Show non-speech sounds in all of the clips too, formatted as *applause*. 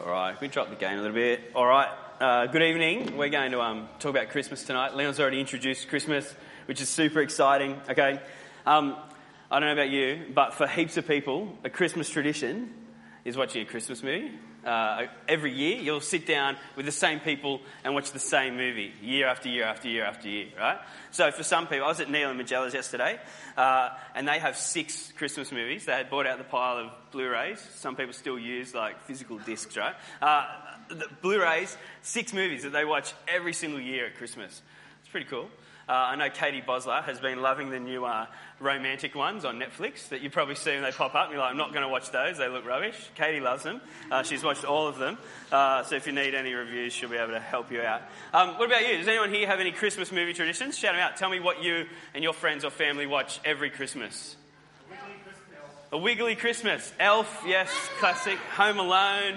All right, we drop the game a little bit. All right, uh, good evening. We're going to um, talk about Christmas tonight. Leon's already introduced Christmas, which is super exciting. Okay, um, I don't know about you, but for heaps of people, a Christmas tradition is watching a Christmas movie. Uh, every year, you'll sit down with the same people and watch the same movie year after year after year after year, right? So for some people, I was at Neil and Magellan's yesterday, uh, and they have six Christmas movies. They had bought out the pile of Blu-rays. Some people still use like physical discs, right? Uh, Blu-rays, six movies that they watch every single year at Christmas. It's pretty cool. Uh, I know Katie Bosler has been loving the new uh, romantic ones on Netflix that you probably see when they pop up you're like, I'm not going to watch those, they look rubbish. Katie loves them. Uh, she's watched all of them. Uh, so if you need any reviews, she'll be able to help you out. Um, what about you? Does anyone here have any Christmas movie traditions? Shout them out. Tell me what you and your friends or family watch every Christmas. A Wiggly Christmas. Elf, yes, classic. Home Alone.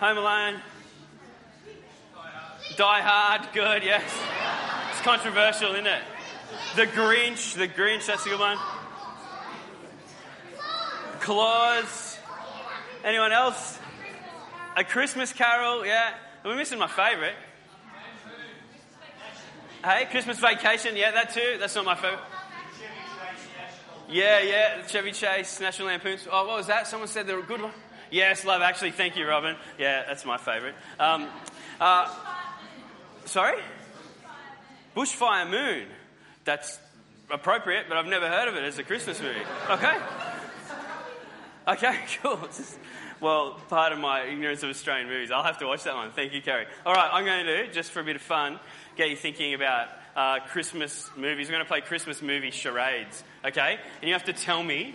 Home Alone. Die Hard, good, yes controversial, isn't it? The Grinch, the Grinch, that's a good one. Klaus. Anyone else? A Christmas Carol, yeah. We're missing my favourite. Hey, Christmas Vacation, yeah, that too. That's not my favourite. Yeah, yeah, Chevy Chase, National Lampoons. Oh, what was that? Someone said they're a good one. Yes, love. Actually, thank you, Robin. Yeah, that's my favourite. Um, uh, sorry. Bushfire Moon. That's appropriate, but I've never heard of it as a Christmas movie. Okay. Okay, *laughs* cool. Well, part of my ignorance of Australian movies. I'll have to watch that one. Thank you, Kerry. All right, I'm going to, just for a bit of fun, get you thinking about uh, Christmas movies. We're going to play Christmas movie charades, okay? And you have to tell me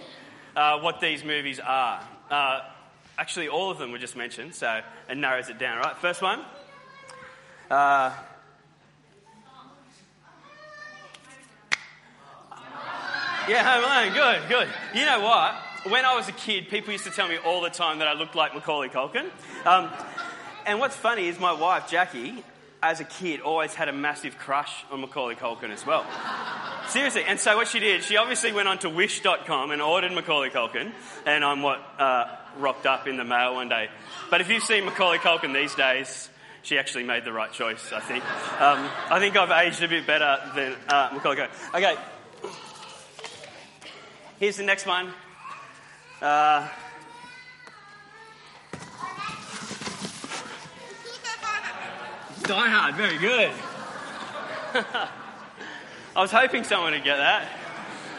uh, what these movies are. Uh, actually, all of them were just mentioned, so it narrows it down, right? First one. Yeah, Home Alone. Good, good. You know what? When I was a kid, people used to tell me all the time that I looked like Macaulay Culkin. Um, and what's funny is my wife, Jackie, as a kid, always had a massive crush on Macaulay Culkin as well. Seriously. And so what she did, she obviously went onto wish.com and ordered Macaulay Culkin, and I'm what uh, rocked up in the mail one day. But if you've seen Macaulay Culkin these days, she actually made the right choice, I think. Um, I think I've aged a bit better than uh, Macaulay Culkin. Okay, Here's the next one. Uh, Die Hard, very good. *laughs* I was hoping someone would get that.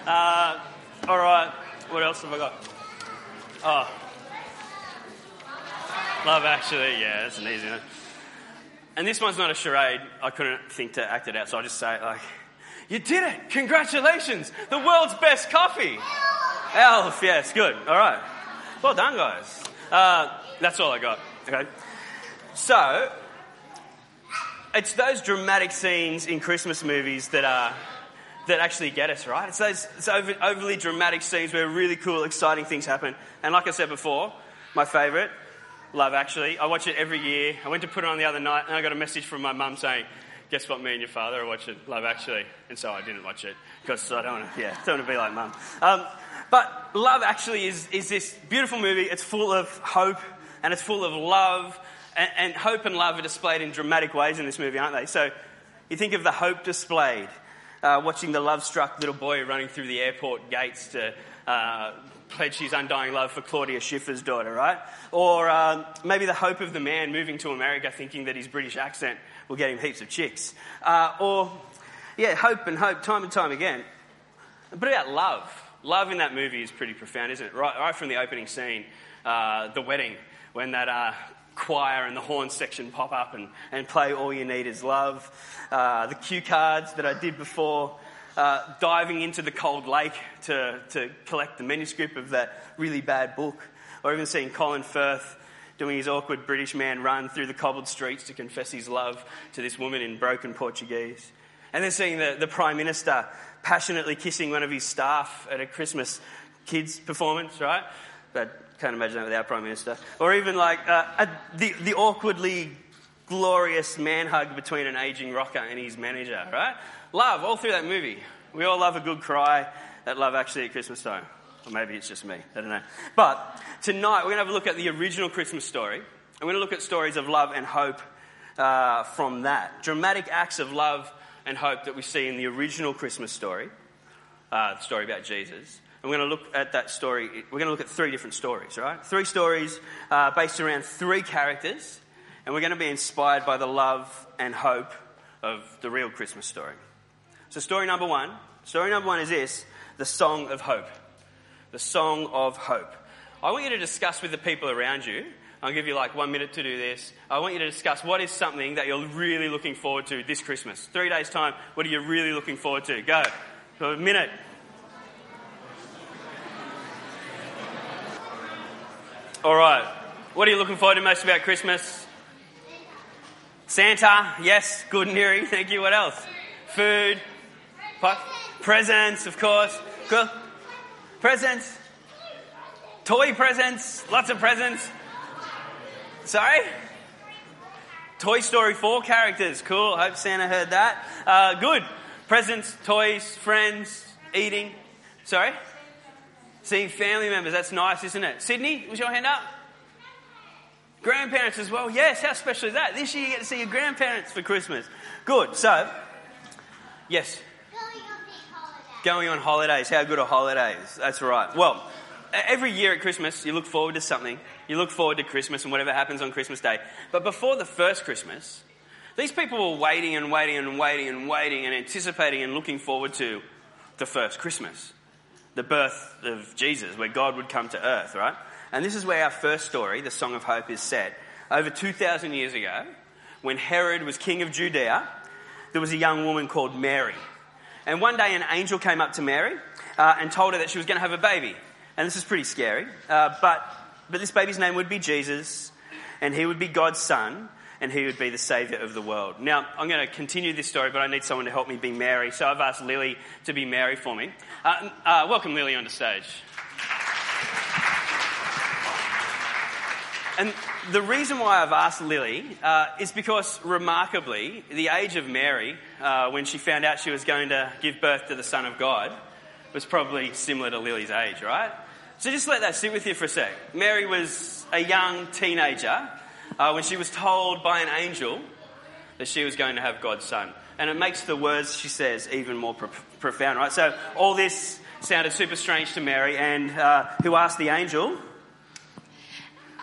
Uh, all right, what else have I got? Oh, Love Actually, yeah, that's an easy one. And this one's not a charade. I couldn't think to act it out, so I'll just say it like. You did it! Congratulations! The world's best coffee! Elf, yes, good. All right. Well done, guys. Uh, that's all I got. Okay. So, it's those dramatic scenes in Christmas movies that are that actually get us, right? It's those it's over, overly dramatic scenes where really cool, exciting things happen. And like I said before, my favourite, Love Actually. I watch it every year. I went to put it on the other night, and I got a message from my mum saying, guess what? Me and your father are watching Love Actually, and so I didn't watch it because I don't want to. *laughs* Yeah, don't want to be like mum. Um, but Love Actually is is this beautiful movie. It's full of hope and it's full of love, and, and hope and love are displayed in dramatic ways in this movie, aren't they? So you think of the hope displayed, uh, watching the love-struck little boy running through the airport gates to. Uh, pledge his undying love for Claudia Schiffer's daughter, right? Or um, maybe the hope of the man moving to America thinking that his British accent will get him heaps of chicks. Uh, or, yeah, hope and hope time and time again. But about love. Love in that movie is pretty profound, isn't it? Right, right from the opening scene, uh, the wedding, when that uh, choir and the horn section pop up and, and play All You Need Is Love. Uh, the cue cards that I did before. Uh, diving into the cold lake to, to collect the manuscript of that really bad book, or even seeing Colin Firth doing his awkward British man run through the cobbled streets to confess his love to this woman in broken Portuguese. And then seeing the, the Prime Minister passionately kissing one of his staff at a Christmas kids performance, right? But can't imagine that without Prime Minister. Or even like uh, a, the, the awkwardly glorious man hug between an aging rocker and his manager, right? Love all through that movie. We all love a good cry, at love actually at Christmas time. Or maybe it's just me. I don't know. But tonight we're going to have a look at the original Christmas story. And we're going to look at stories of love and hope uh, from that. Dramatic acts of love and hope that we see in the original Christmas story, uh, the story about Jesus. And we're going to look at that story. We're going to look at three different stories, right? Three stories uh, based around three characters. And we're going to be inspired by the love and hope of the real Christmas story. So, story number one. Story number one is this the song of hope. The song of hope. I want you to discuss with the people around you. I'll give you like one minute to do this. I want you to discuss what is something that you're really looking forward to this Christmas. Three days' time, what are you really looking forward to? Go. For a minute. All right. What are you looking forward to most about Christmas? Santa, yes, good and hearing. Thank you. What else? Food. What? Presents, of course. Cool. Presents. Toy presents. Lots of presents. Sorry? Toy Story 4 characters. Cool. Hope Santa heard that. Uh, good. Presents, toys, friends, eating. Sorry? Seeing family members. That's nice, isn't it? Sydney, was your hand up? Grandparents as well. Yes, how special is that? This year you get to see your grandparents for Christmas. Good. So, yes. Going on holidays. How good are holidays? That's right. Well, every year at Christmas, you look forward to something. You look forward to Christmas and whatever happens on Christmas Day. But before the first Christmas, these people were waiting and waiting and waiting and waiting and anticipating and looking forward to the first Christmas, the birth of Jesus, where God would come to earth, right? And this is where our first story, the Song of Hope, is set. Over 2,000 years ago, when Herod was king of Judea, there was a young woman called Mary. And one day an angel came up to Mary uh, and told her that she was going to have a baby. And this is pretty scary. Uh, but, but this baby's name would be Jesus, and he would be God's son, and he would be the saviour of the world. Now, I'm going to continue this story, but I need someone to help me be Mary. So I've asked Lily to be Mary for me. Uh, uh welcome Lily onto stage. And the reason why I've asked Lily uh, is because, remarkably, the age of Mary, uh, when she found out she was going to give birth to the Son of God, was probably similar to Lily's age, right? So just let that sit with you for a sec. Mary was a young teenager uh, when she was told by an angel that she was going to have God's Son. And it makes the words she says even more pro- profound, right? So all this sounded super strange to Mary, and uh, who asked the angel,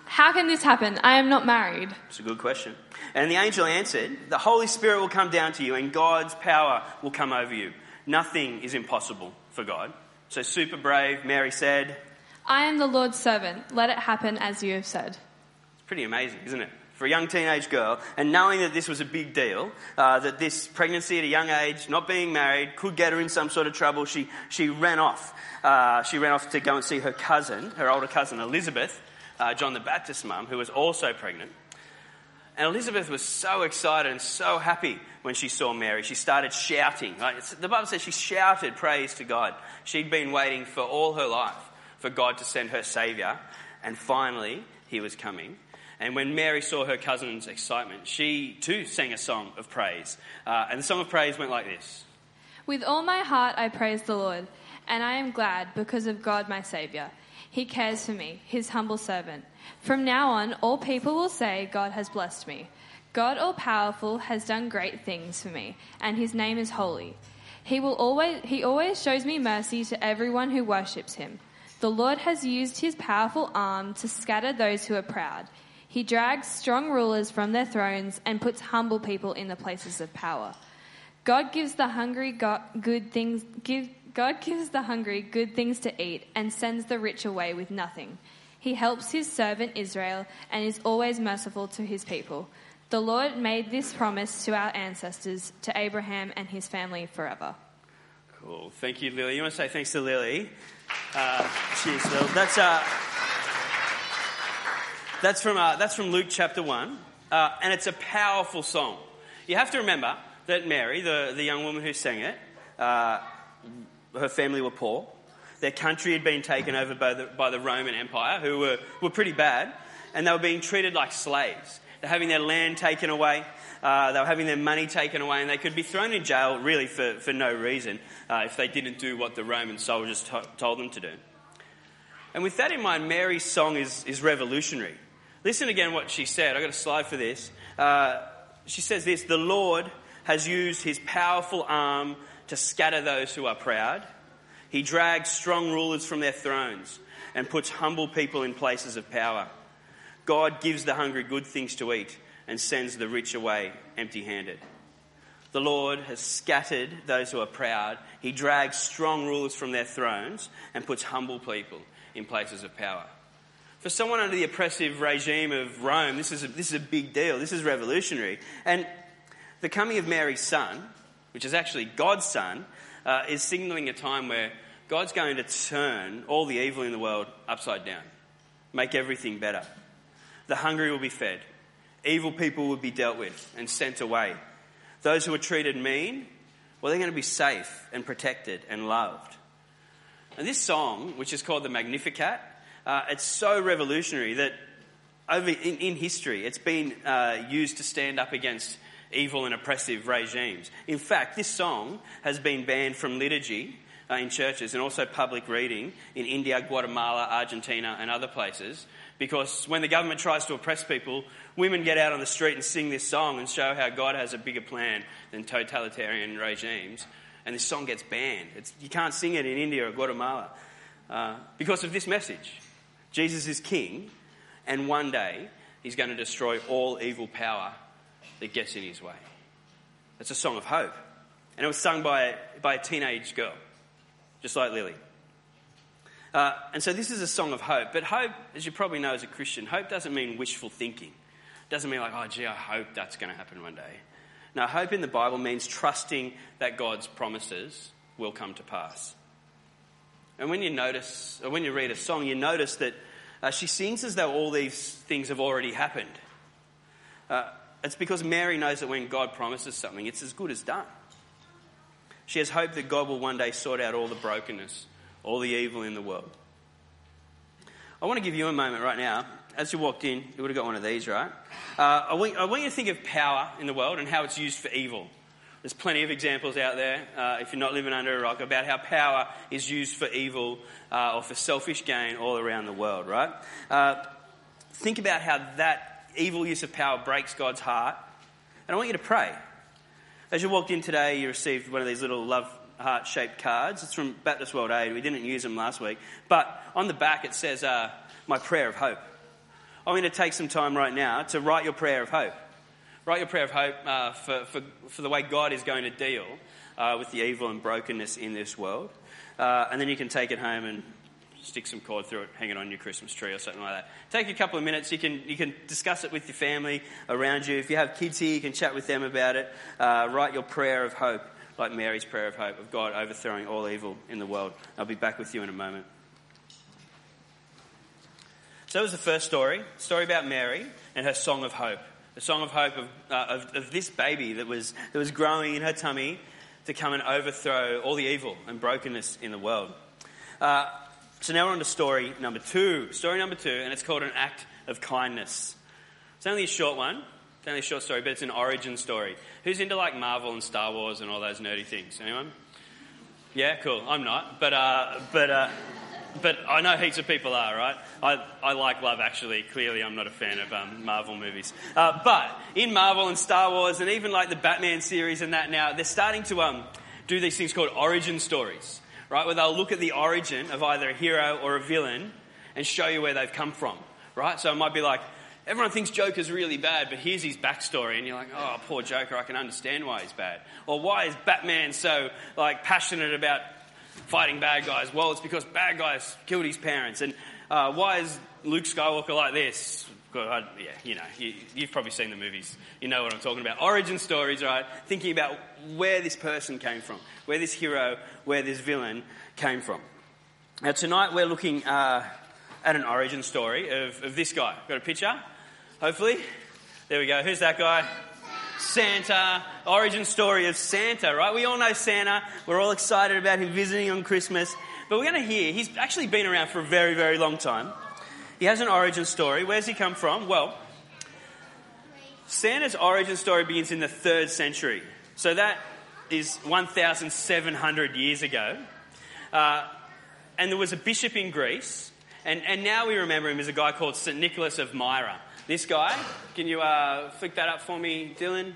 how can this happen? I am not married. It's a good question. And the angel answered, The Holy Spirit will come down to you, and God's power will come over you. Nothing is impossible for God. So, super brave, Mary said, I am the Lord's servant. Let it happen as you have said. It's pretty amazing, isn't it? For a young teenage girl, and knowing that this was a big deal, uh, that this pregnancy at a young age, not being married, could get her in some sort of trouble, she, she ran off. Uh, she ran off to go and see her cousin, her older cousin Elizabeth, uh, John the Baptist's mum, who was also pregnant. And Elizabeth was so excited and so happy when she saw Mary. She started shouting. Right? The Bible says she shouted praise to God. She'd been waiting for all her life for God to send her Saviour, and finally, he was coming. And when Mary saw her cousin's excitement, she too sang a song of praise. Uh, and the song of praise went like this With all my heart I praise the Lord, and I am glad because of God my Saviour. He cares for me, his humble servant. From now on, all people will say, God has blessed me. God all powerful has done great things for me, and his name is holy. He will always he always shows me mercy to everyone who worships him. The Lord has used his powerful arm to scatter those who are proud. He drags strong rulers from their thrones and puts humble people in the places of power. God gives the hungry good things give, God gives the hungry good things to eat and sends the rich away with nothing. He helps his servant Israel and is always merciful to his people. The Lord made this promise to our ancestors, to Abraham and his family forever. Cool. Thank you, Lily. You want to say thanks to Lily? Uh, cheers, Lil. That's, uh, that's, from, uh, that's from Luke chapter 1, uh, and it's a powerful song. You have to remember that Mary, the, the young woman who sang it, uh, her family were poor. Their country had been taken over by the, by the Roman Empire, who were, were pretty bad, and they were being treated like slaves. They're having their land taken away, uh, they were having their money taken away, and they could be thrown in jail really for, for no reason uh, if they didn't do what the Roman soldiers to- told them to do. And with that in mind, Mary's song is, is revolutionary. Listen again what she said. I've got a slide for this. Uh, she says this The Lord has used his powerful arm to scatter those who are proud. He drags strong rulers from their thrones and puts humble people in places of power. God gives the hungry good things to eat and sends the rich away empty handed. The Lord has scattered those who are proud. He drags strong rulers from their thrones and puts humble people in places of power. For someone under the oppressive regime of Rome, this is a, this is a big deal. This is revolutionary. And the coming of Mary's son, which is actually God's son, uh, is signaling a time where God's going to turn all the evil in the world upside down, make everything better. The hungry will be fed, evil people will be dealt with and sent away. Those who are treated mean, well, they're going to be safe and protected and loved. And this song, which is called the Magnificat, uh, it's so revolutionary that over in, in history, it's been uh, used to stand up against evil and oppressive regimes. In fact, this song has been banned from liturgy uh, in churches and also public reading in India, Guatemala, Argentina, and other places because when the government tries to oppress people, women get out on the street and sing this song and show how God has a bigger plan than totalitarian regimes. And this song gets banned. It's, you can't sing it in India or Guatemala uh, because of this message. Jesus is king, and one day he's going to destroy all evil power that gets in his way. It's a song of hope. And it was sung by, by a teenage girl, just like Lily. Uh, and so this is a song of hope. But hope, as you probably know as a Christian, hope doesn't mean wishful thinking. It doesn't mean like, oh, gee, I hope that's going to happen one day. No, hope in the Bible means trusting that God's promises will come to pass. And when you notice, or when you read a song, you notice that uh, she sings as though all these things have already happened. Uh, it's because Mary knows that when God promises something, it's as good as done. She has hope that God will one day sort out all the brokenness all the evil in the world. I want to give you a moment right now. As you walked in, you would have got one of these, right? Uh, I, want, I, want, you to think of power in the world and how it's used for evil. There's plenty of examples out there, uh, if you're not living under a rock, about how power is used for evil uh, or for selfish gain all around the world, right? Uh, think about how that evil use of power breaks God's heart. And I want you to pray. As you walked in today, you received one of these little love heart shaped cards. It's from Baptist World Aid. We didn't use them last week. But on the back it says, uh, My prayer of hope. I'm going to take some time right now to write your prayer of hope. Write your prayer of hope uh, for, for, for, the way God is going to deal uh, with the evil and brokenness in this world. Uh, and then you can take it home and stick some cord through it, hang it on your Christmas tree or something like that. Take a couple of minutes. You can, you can discuss it with your family around you. If you have kids here, you can chat with them about it. Uh, write your prayer of hope like Mary's prayer of hope of God overthrowing all evil in the world. I'll be back with you in a moment. So that was the first story, story about Mary and her song of hope. The song of hope of, uh, of, of, this baby that was, that was growing in her tummy to come and overthrow all the evil and brokenness in the world. Uh, so now we're on to story number two. Story number two, and it's called An Act of Kindness. It's only a short one, it's only a short story, but it's an origin story. Who's into like Marvel and Star Wars and all those nerdy things? Anyone? Yeah, cool. I'm not, but uh, but uh, but I know heaps of people are, right? I, I like Love Actually. Clearly, I'm not a fan of um, Marvel movies. Uh, but in Marvel and Star Wars, and even like the Batman series and that now, they're starting to um, do these things called origin stories, right? Where they'll look at the origin of either a hero or a villain and show you where they've come from, right? So it might be like, Everyone thinks Joker's really bad, but here's his backstory, and you're like, oh, poor Joker, I can understand why he's bad. Or why is Batman so like passionate about fighting bad guys? Well, it's because bad guys killed his parents. And uh, why is Luke Skywalker like this? God, yeah, you know, you, you've probably seen the movies. You know what I'm talking about. Origin stories, right? Thinking about where this person came from, where this hero, where this villain came from. Now, tonight we're looking uh, at an origin story of, of this guy. Got a picture? hopefully. There we go. Who's that guy? Santa, origin story of Santa, right? We all know Santa. We're all excited about him visiting on Christmas. But we're going to hear, he's actually been around for a very, very long time. He has an origin story. Where's he come from? Well, Santa's origin story begins in the third century. So that is 1,700 years ago. Uh, and there was a bishop in Greece And, and now we remember him as a guy called St. Nicholas of Myra. This guy, can you uh, flick that up for me, Dylan?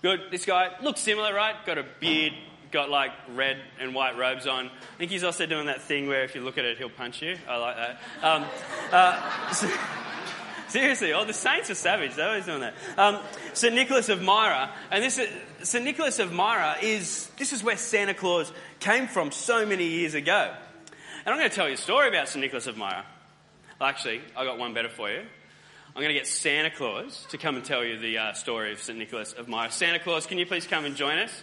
Good. This guy looks similar, right? Got a beard, got like red and white robes on. I think he's also doing that thing where if you look at it, he'll punch you. I like that. Um, uh, *laughs* so, seriously, oh, the saints are savage. They're always doing that. Um, St. Nicholas of Myra, and this is, St. Nicholas of Myra is this is where Santa Claus came from so many years ago. And I'm going to tell you a story about St. Nicholas of Myra. Actually, I got one better for you. I'm going to get Santa Claus to come and tell you the uh, story of St. Nicholas of Myra. Santa Claus, can you please come and join us?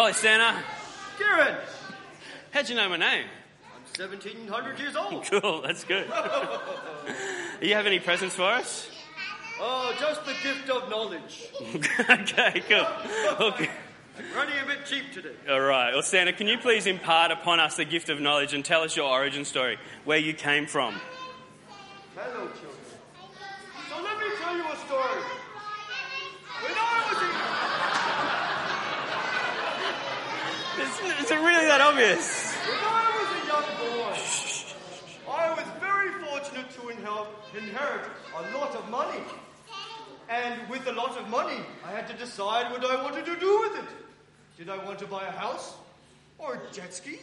Holy Santa. Kieran, How'd you know my name? I'm 1700 years old. *laughs* Cool, that's good. Do *laughs* you have any presents for us? Oh, just the gift of knowledge. *laughs* okay, cool. Okay. Running a bit cheap today. All right. Well, Santa, can you please impart upon us the gift of knowledge and tell us your origin story, where you came from? Hello, children. So let me tell you a story. When I was a, Is, it really that obvious? when I was a young boy, I was very fortunate to inherit a lot of money. And with a lot of money, I had to decide what I wanted to do with it. Did I want to buy a house? Or a jet ski?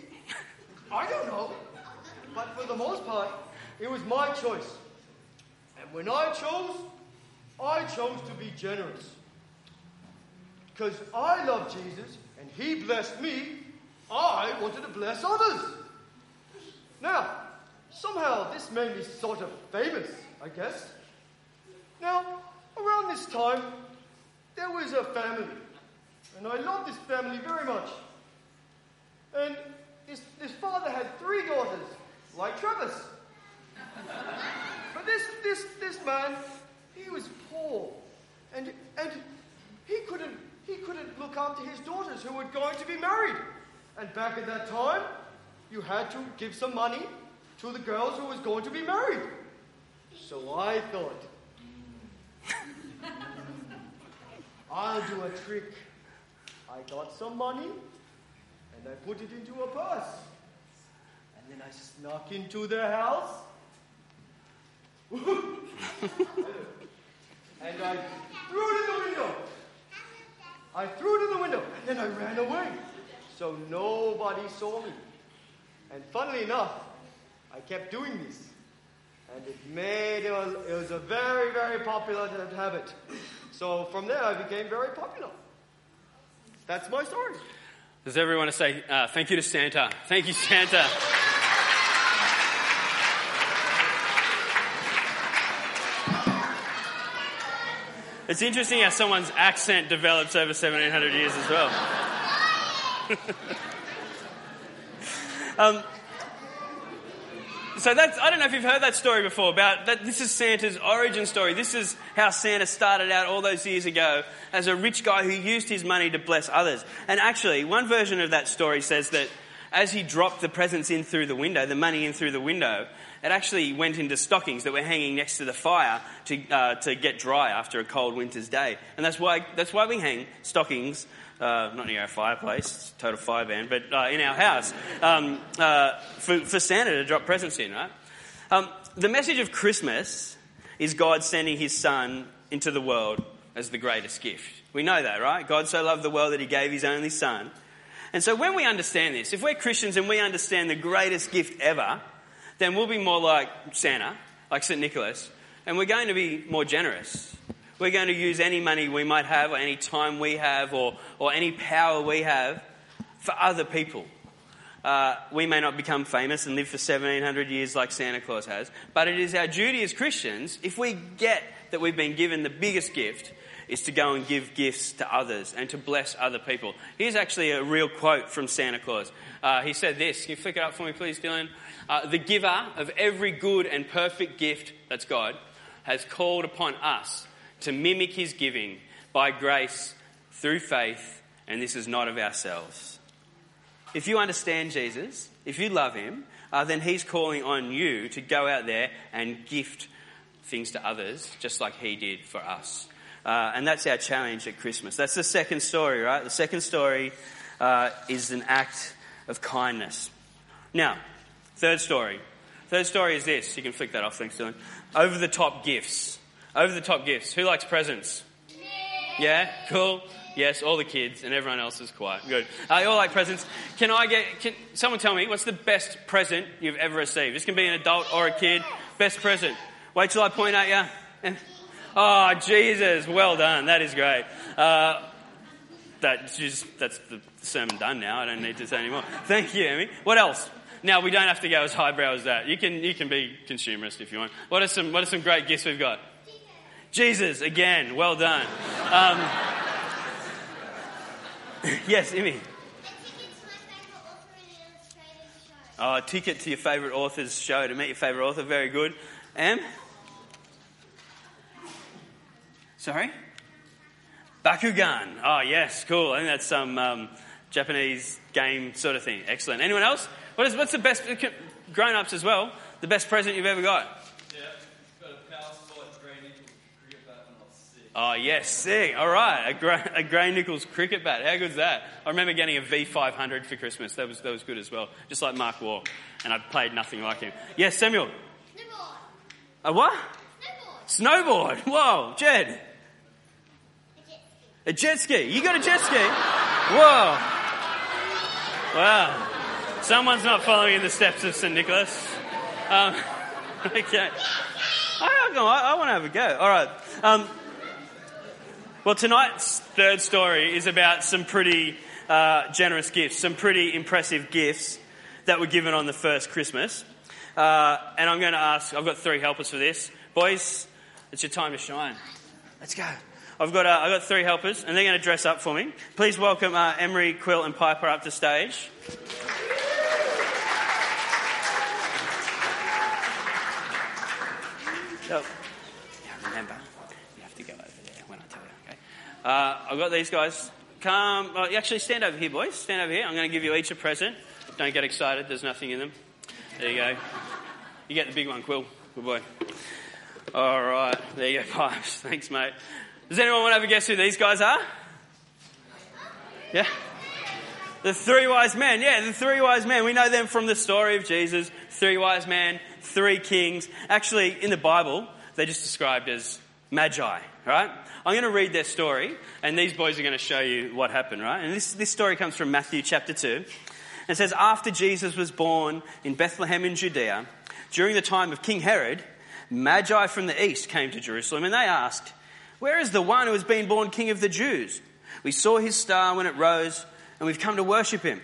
I don't know. But for the most part, it was my choice. And when I chose, I chose to be generous. Because I love Jesus and he blessed me, I wanted to bless others. Now, somehow this made me sort of famous, I guess. Now, around this time, there was a family, and I loved this family very much. And this, this father had three daughters, like Travis. But this, this, this man, he was poor, and, and he, couldn't, he couldn't look after his daughters who were going to be married. And back at that time, you had to give some money to the girls who was going to be married. So I thought, *laughs* I'll do a trick. I got some money and I put it into a purse. And then I snuck into their house. *laughs* and I threw it in the window. I threw it in the window and then I ran away. So nobody saw me. And funnily enough, I kept doing this. And it made it was, it was a very, very popular habit. So from there, I became very popular. That's my story. Does everyone want to say uh, thank you to Santa? Thank you, Santa. It's interesting how someone's accent develops over 1700 years as well. *laughs* um, so that's, I don't know if you've heard that story before about that. This is Santa's origin story. This is how Santa started out all those years ago as a rich guy who used his money to bless others. And actually, one version of that story says that as he dropped the presents in through the window, the money in through the window, it actually went into stockings that were hanging next to the fire to, uh, to get dry after a cold winter's day. And that's why, that's why we hang stockings uh, not near our fireplace, total fire ban, but uh, in our house, um, uh, for, for Santa to drop presents in, right? Um, the message of Christmas is God sending his son into the world as the greatest gift. We know that, right? God so loved the world that he gave his only son. And so when we understand this, if we're Christians and we understand the greatest gift ever, then we'll be more like Santa, like St. Nicholas, and we're going to be more generous. We're going to use any money we might have, or any time we have, or, or any power we have for other people. Uh, we may not become famous and live for 1700 years like Santa Claus has, but it is our duty as Christians, if we get that we've been given the biggest gift, is to go and give gifts to others and to bless other people. Here's actually a real quote from Santa Claus. Uh, he said this. Can you flick it up for me, please, Dylan? Uh, the giver of every good and perfect gift, that's God, has called upon us to mimic his giving by grace through faith, and this is not of ourselves. If you understand Jesus, if you love him, uh, then he's calling on you to go out there and gift things to others, just like he did for us. Uh, and that's our challenge at Christmas. That's the second story, right? The second story uh, is an act of kindness. Now, third story. Third story is this. You can flick that off, thanks, Dylan. Over the top gifts. Over the top gifts. Who likes presents? Yeah? Cool. Yes, all the kids and everyone else is quiet. Good. Uh, you all like presents. Can I get, can someone tell me what's the best present you've ever received? This can be an adult or a kid. Best present. Wait till I point at you. *laughs* Oh, Jesus. Well done. That is great. Uh, that's just, that's the sermon done now. I don't need to say anymore. Thank you, Emmy. What else? Now we don't have to go as highbrow as that. You can you can be consumerist if you want. What are some what are some great gifts we've got? Jesus again. Well done. Um, *laughs* yes, Emmy. Oh, ticket to your favourite author's show to meet your favourite author. Very good. Em? Sorry? Bakugan. Oh, yes, cool. I think that's some um, Japanese game sort of thing. Excellent. Anyone else? What is, what's the best, grown ups as well, the best present you've ever got? Oh, yes, sick. All right, a, Gra- a Gray Nicolls cricket bat. How good's that? I remember getting a V500 for Christmas. That was, that was good as well. Just like Mark Waugh. And I played nothing like him. Yes, Samuel. Snowboard. A what? Snowboard. Snowboard. Whoa, Jed. A jet ski. You got a jet ski? Whoa. Wow. Someone's not following in the steps of St. Nicholas. Um, *laughs* okay. I, I, I, want to have a go. All right. Um, well, tonight's third story is about some pretty uh, generous gifts, some pretty impressive gifts that were given on the first Christmas. Uh, and I'm going to ask, I've got three helpers for this. Boys, it's your time to shine. Let's go. I've got, uh, I've got three helpers, and they're going to dress up for me. Please welcome uh, Emery, Quill, and Piper up to stage yeah, remember, you have to go over there when I tell you, okay? Uh, I've got these guys. Come, well, actually, stand over here, boys. Stand over here. I'm going to give you each a present. Don't get excited, there's nothing in them. There you go. You get the big one, Quill. Good boy. All right, there you go, Pipes. *laughs* Thanks, mate. Does anyone want to a guess who these guys are? Yeah? The three wise men. Yeah, the three wise men. We know them from the story of Jesus. Three wise men, three kings. Actually, in the Bible, they're just described as magi, right? I'm going to read their story, and these boys are going to show you what happened, right? And this, this story comes from Matthew chapter 2. It says, After Jesus was born in Bethlehem in Judea, during the time of King Herod, magi from the east came to Jerusalem, and they asked, where is the one who has been born King of the Jews? We saw his star when it rose, and we've come to worship him.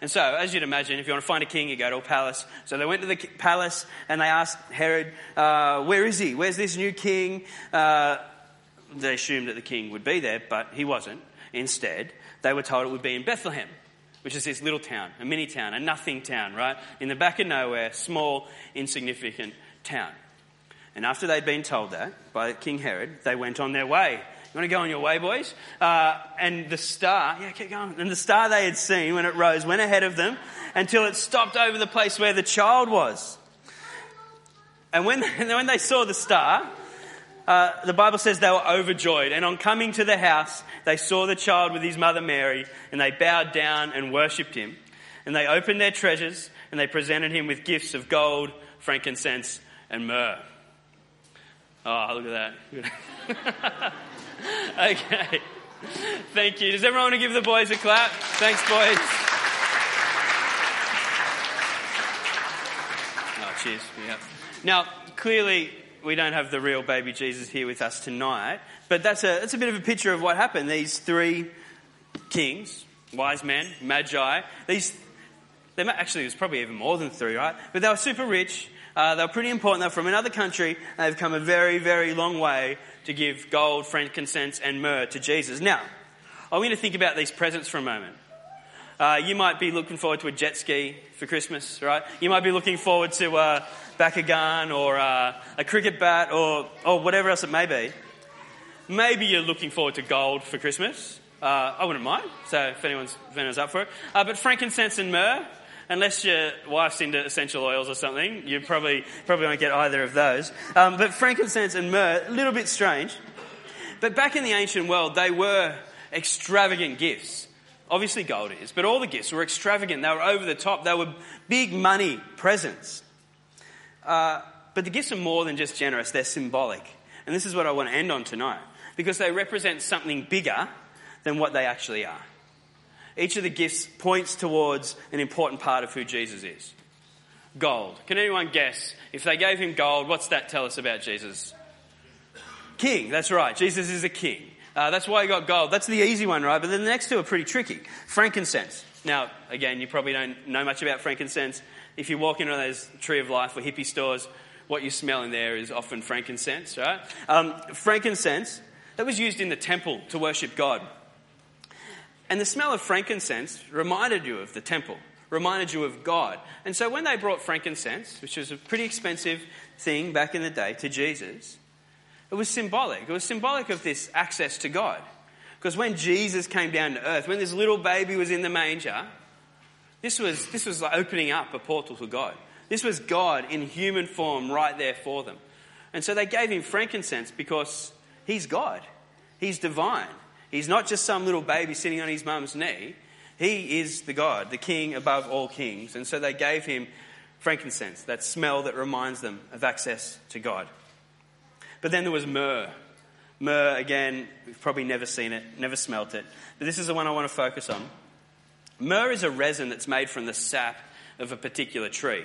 And so, as you'd imagine, if you want to find a king, you go to a palace. So they went to the palace and they asked Herod, uh, Where is he? Where's this new king? Uh, they assumed that the king would be there, but he wasn't. Instead, they were told it would be in Bethlehem, which is this little town, a mini town, a nothing town, right? In the back of nowhere, small, insignificant town. And after they'd been told that by King Herod, they went on their way. You want to go on your way, boys? Uh, and the star, yeah, keep going. And the star they had seen when it rose went ahead of them until it stopped over the place where the child was. And when, *laughs* and when they saw the star, uh, the Bible says they were overjoyed. And on coming to the house, they saw the child with his mother Mary, and they bowed down and worshipped him. And they opened their treasures, and they presented him with gifts of gold, frankincense, and myrrh. Oh, look at that. *laughs* *laughs* okay. Thank you. Does everyone want to give the boys a clap? Thanks, boys. Oh, cheers. Yeah. Now, clearly, we don't have the real baby Jesus here with us tonight, but that's a, that's a bit of a picture of what happened. These three kings, wise men, magi, these, they actually, it was probably even more than three, right? But they were super rich uh, they were pretty important. They're from another country. And they've come a very, very long way to give gold, frankincense, and myrrh to Jesus. Now, I want going to think about these presents for a moment. Uh, you might be looking forward to a jet ski for Christmas, right? You might be looking forward to uh, Bakugan or uh, a cricket bat or, or whatever else it may be. Maybe you're looking forward to gold for Christmas. Uh, I wouldn't mind, so if anyone's, if anyone's up for it. Uh, but frankincense and myrrh, unless your wife's into essential oils or something, you probably, probably won't get either of those. Um, but frankincense and myrrh, a little bit strange. But back in the ancient world, they were extravagant gifts. Obviously, gold is, but all the gifts were extravagant. They were over the top. They were big money presents. Uh, but the gifts are more than just generous, they're symbolic. And this is what I want to end on tonight because they represent something bigger than what they actually are. Each of the gifts points towards an important part of who Jesus is. Gold. Can anyone guess? If they gave him gold, what's that tell us about Jesus? King, that's right. Jesus is a king. Uh, that's why he got gold. That's the easy one, right? But then the next two are pretty tricky. Frankincense. Now, again, you probably don't know much about frankincense. If you walk into those Tree of Life or hippie stores, what you smell in there is often frankincense, right? Um, frankincense, that was used in the temple to worship God. And the smell of frankincense reminded you of the temple, reminded you of God. And so when they brought frankincense, which was a pretty expensive thing back in the day, to Jesus, it was symbolic. It was symbolic of this access to God. Because when Jesus came down to earth, when this little baby was in the manger, this was, this was like opening up a portal to God. This was God in human form right there for them. And so they gave him frankincense because he's God. He's divine. He's not just some little baby sitting on his mum's knee. He is the God, the king above all kings. And so they gave him frankincense, that smell that reminds them of access to God. But then there was myrrh. Myrrh, again, we've probably never seen it, never smelt it. But this is the one I want to focus on. Myrrh is a resin that's made from the sap of a particular tree.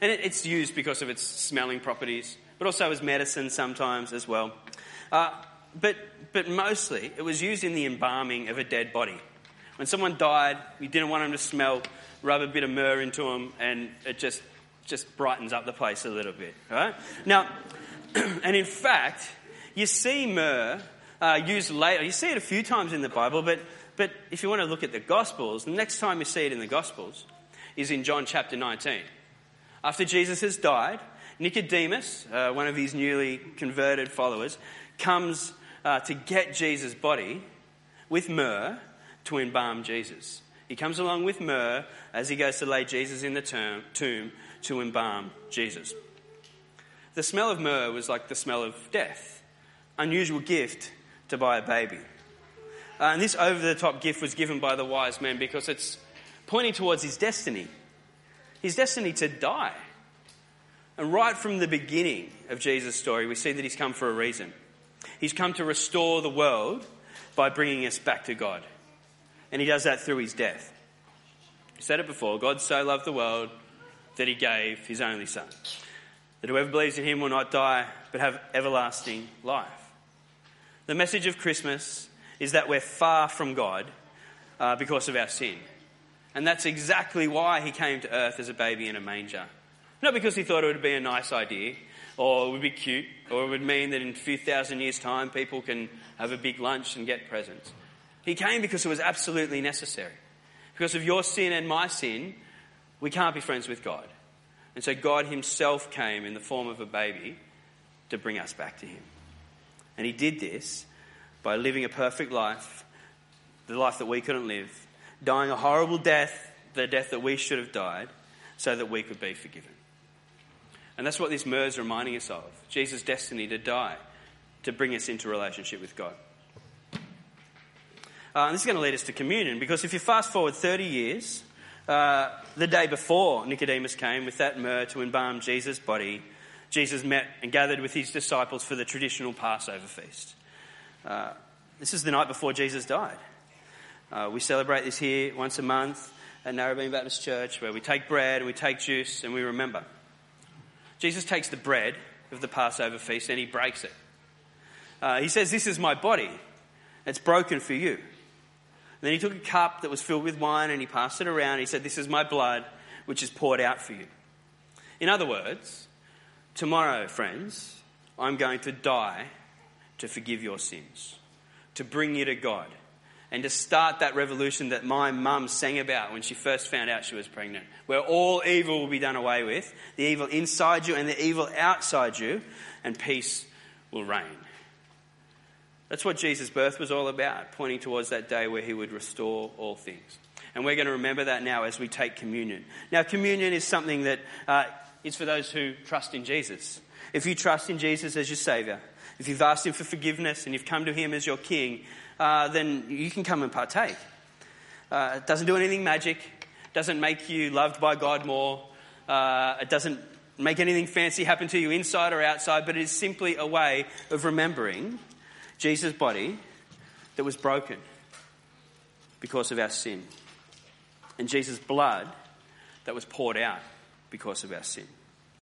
And it's used because of its smelling properties, but also as medicine sometimes as well. Uh, but, but mostly, it was used in the embalming of a dead body. When someone died, you didn't want them to smell, rub a bit of myrrh into them, and it just, just brightens up the place a little bit. Right? Now, *clears throat* and in fact, you see myrrh uh, used later. You see it a few times in the Bible, but, but if you want to look at the Gospels, the next time you see it in the Gospels is in John chapter 19. After Jesus has died, Nicodemus, uh, one of his newly converted followers, comes uh, to get Jesus' body with myrrh to embalm Jesus. He comes along with myrrh as he goes to lay Jesus in the term, tomb to embalm Jesus. The smell of myrrh was like the smell of death, unusual gift to buy a baby. Uh, and this over the top gift was given by the wise men because it's pointing towards his destiny. His destiny to die. And right from the beginning of Jesus' story, we see that he's come for a reason. He's come to restore the world by bringing us back to God. And he does that through his death. I said it before God so loved the world that he gave his only Son, that whoever believes in him will not die but have everlasting life. The message of Christmas is that we're far from God uh, because of our sin. And that's exactly why he came to earth as a baby in a manger. Not because he thought it would be a nice idea, or it would be cute, or it would mean that in a few thousand years' time people can have a big lunch and get presents. He came because it was absolutely necessary. Because of your sin and my sin, we can't be friends with God. And so God Himself came in the form of a baby to bring us back to Him. And He did this by living a perfect life, the life that we couldn't live, dying a horrible death, the death that we should have died, so that we could be forgiven. And that's what this myrrh is reminding us of Jesus' destiny to die, to bring us into relationship with God. Uh, this is going to lead us to communion because if you fast forward 30 years, uh, the day before Nicodemus came with that myrrh to embalm Jesus' body, Jesus met and gathered with his disciples for the traditional Passover feast. Uh, this is the night before Jesus died. Uh, we celebrate this here once a month at Narrabeen Baptist Church where we take bread and we take juice and we remember. Jesus takes the bread of the Passover feast and he breaks it. Uh, he says, This is my body. It's broken for you. And then he took a cup that was filled with wine and he passed it around. He said, This is my blood, which is poured out for you. In other words, tomorrow, friends, I'm going to die to forgive your sins, to bring you to God and to start that revolution that my mum sang about when she first found out she was pregnant, where all evil will be done away with, the evil inside you and the evil outside you, and peace will reign. That's what Jesus' birth was all about, pointing towards that day where he would restore all things. And we're going to remember that now as we take communion. Now, communion is something that uh, is for those who trust in Jesus. If you trust in Jesus as your Saviour, if you've asked Him for forgiveness and you've come to Him as your King, uh, then you can come and partake. Uh, it doesn't do anything magic, doesn't make you loved by God more, uh, it doesn't make anything fancy happen to you inside or outside, but it is simply a way of remembering Jesus' body that was broken because of our sin, and Jesus' blood that was poured out because of our sin.